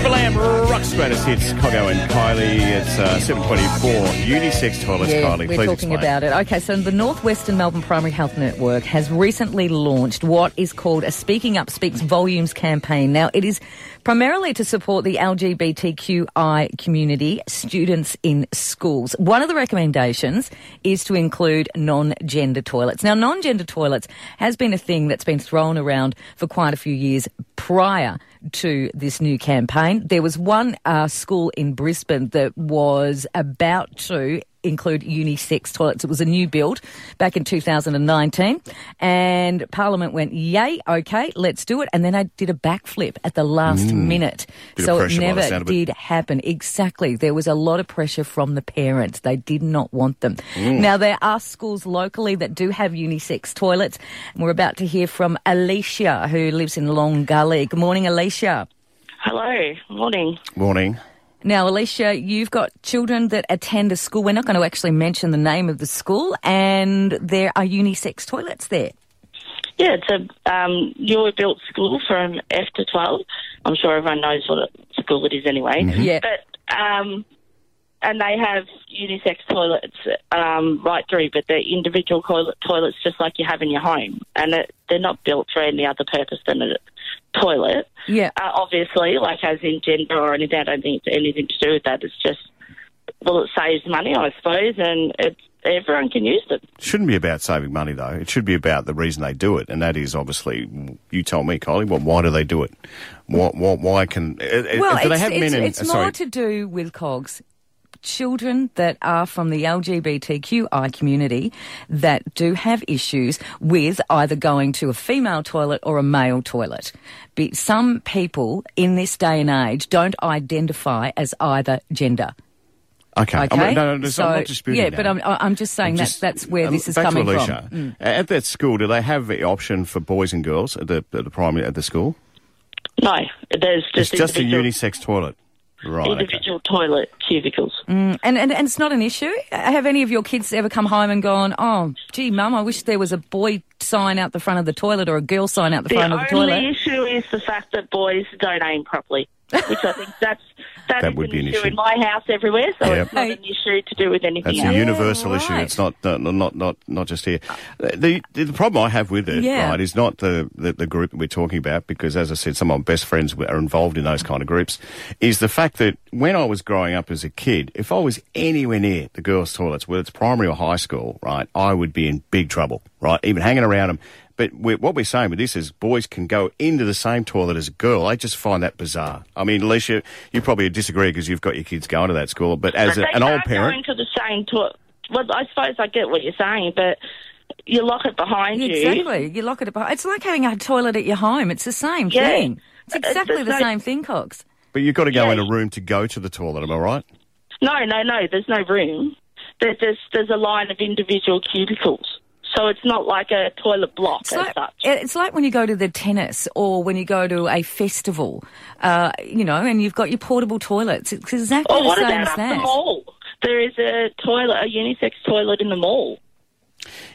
Triple M rock hits Coggo and Kylie. It's uh, 724. Unisex toilets, Yeah, Kylie. we're Please talking explain. about it. Okay, so the Northwestern Melbourne Primary Health Network has recently launched what is called a Speaking Up Speaks Volumes campaign. Now, it is primarily to support the LGBTQI community, students in schools. One of the recommendations is to include non-gender toilets. Now, non-gender toilets has been a thing that's been thrown around for quite a few years prior to this new campaign. There was one uh, school in Brisbane that was about to include unisex toilets. It was a new build back in 2019, and Parliament went, "Yay, okay, let's do it." And then I did a backflip at the last minute, Mm. Bit so it pressure by the never sound it. did happen. Exactly, there was a lot of pressure from the parents. They did not want them. Mm. Now there are schools locally that do have unisex toilets. And we're about to hear from Alicia, who lives in Long Gully. Good morning, Alicia. Hello, morning. Morning. Now, Alicia, you've got children that attend a school. We're not going to actually mention the name of the school, and there are unisex toilets there. Yeah, it's a um, newly built school from F to 12. I'm sure everyone knows what a school it is anyway. Yeah. But, um, and they have unisex toilets um, right through, but they're individual toilet, toilets just like you have in your home. And it, they're not built for any other purpose than a toilet. Yeah. Uh, obviously, like as in gender or anything, I don't think it's anything to do with that. It's just, well, it saves money, I suppose, and it's, everyone can use them. It shouldn't be about saving money, though. It should be about the reason they do it, and that is obviously, you tell me, Kylie, well, why do they do it? Why, why, why can... uh, Well, do they it's, have it's, men in... it's uh, more to do with COGS. Children that are from the LGBTQI community that do have issues with either going to a female toilet or a male toilet. Be, some people in this day and age don't identify as either gender. Okay. Okay, I'm, no, no, no, so I'm not disputing yeah, that. but I'm I'm just saying that Just, that's where um, this is back coming to Alicia. from. Mm. At that school, do they have the option for boys and girls at the, at the primary at the school? No, there's just It's just just a individual, unisex toilet. Right. okay. individual toilet cubicles. Mm, and, and and it's not an issue. Have any of your kids ever come home and gone, "Oh, gee, mum, I wish there was a boy sign out the front of the toilet or a girl sign out the The front of the toilet? The only toilet"? issue is the fact that boys don't aim properly, which I think that's that, That is would an be an issue issue. in my house everywhere. So Yeah. it's not an issue to do with anything That's else. a universal right. issue. It's not, uh, not not not just here. The, the the problem I have with it, Yeah. right, is not the, the the group that we're talking about because, as I said, some of my best friends are involved in those kind of groups. Is the fact that when I was growing up as a kid, if I was anywhere near the girls' toilets, whether it's primary or high school, right, I would be in big trouble, right, even hanging around them. But we what we're saying with this is boys can go into the same toilet as a girl. I just find that bizarre. I mean, Alicia, you probably disagree because you've got your kids going to that school. But as But a, an old can't go parent, into the same toilet. Well, I suppose I get what you're saying, but you lock it behind you. Exactly. You lock it behind. It's like having a toilet at your home. It's the same Yeah. thing. It's Uh, exactly there's the no- same thing, Cogs. But you've got to go Yeah. in a room to go to the toilet, am I right? No, no, no. There's no room. There's there's a line of individual cubicles, so it's not like a toilet block It's as like, such. it's like when you go to the tennis or when you go to a festival, uh, you know, and you've got your portable toilets. It's exactly Or the what same about as up the mall? There is a toilet, a unisex toilet in the mall.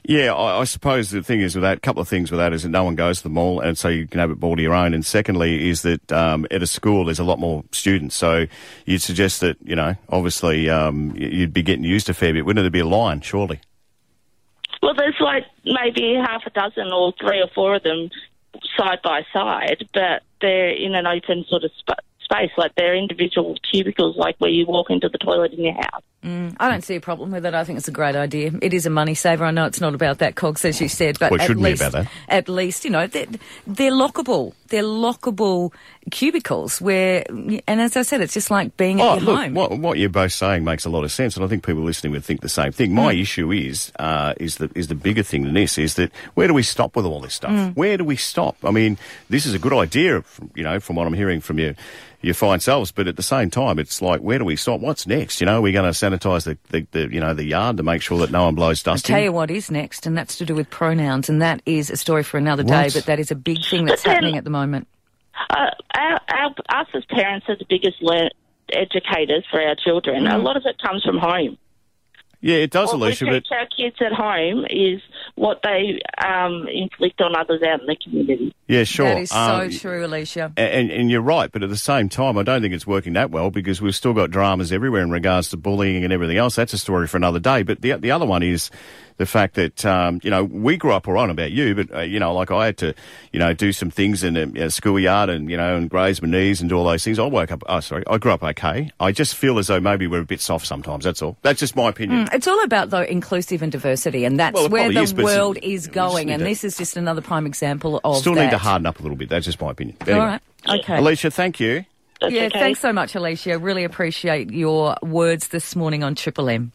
Yeah, I, I suppose the thing is with that, a couple of things with that is that no one goes to the mall, and so you can have it all to your own. And secondly, is that um, at a school there's a lot more students, so you'd suggest that you know, obviously, um, you'd be getting used a fair bit. Wouldn't there be a line, surely? Well, there's like maybe half a dozen or three or four of them side by side, but they're in an open sort of sp- space. Like they're individual cubicles, like where you walk into the toilet in your house. I don't see a problem with it. I think it's a great idea. It is a money saver. I know it's not about that, Cogs, as you said, but Well, it at shouldn't be least, about that. at least, you know, they're, they're lockable. They're lockable cubicles where, and as I said, it's just like being at Oh, your look, home. what, what you're both saying makes a lot of sense, and I think people listening would think the same thing. My issue is, uh, is the is the bigger thing than this is that where do we stop with all this stuff? Hmm. Where do we stop? I mean, this is a good idea, from, you know, from what I'm hearing from you, your fine selves, but at the same time, it's like, where do we stop? What's next? You know, we're going to sanitise the, the, the, you know, the yard to make sure that no one blows dust. I'll tell in. you what is next, and that's to do with pronouns, and that is a story for another day, but that is a big thing that's then- happening at the moment. Uh, our, our, us as parents are the biggest le- educators for our children. A lot of it comes from home. Yeah, it does, what Alicia. we But teach our kids at home is what they um, inflict on others out in the community. Yeah, sure. That is so Um, true, Alicia. And, and you're right, but at the same time, I don't think it's working that well because we've still got dramas everywhere in regards to bullying and everything else. That's a story for another day. But the the other one is the fact that um, you know we grew up all right about you, but uh, you know, like I had to, you know, do some things in a, uh, schoolyard and you know, and graze my knees and do all those things. I woke up. Oh, sorry, I grew up okay. I just feel as though maybe we're a bit soft sometimes. That's all. That's just my opinion. It's all about though inclusive and diversity, and that's Well, where the is, world is going. And to- this is just another prime example of Still that. Need to harden up a little bit. That's just my opinion. All Anyway. right. Okay. Alicia, thank you. That's yeah, okay. thanks so much, Alicia. Really appreciate your words this morning on Triple M.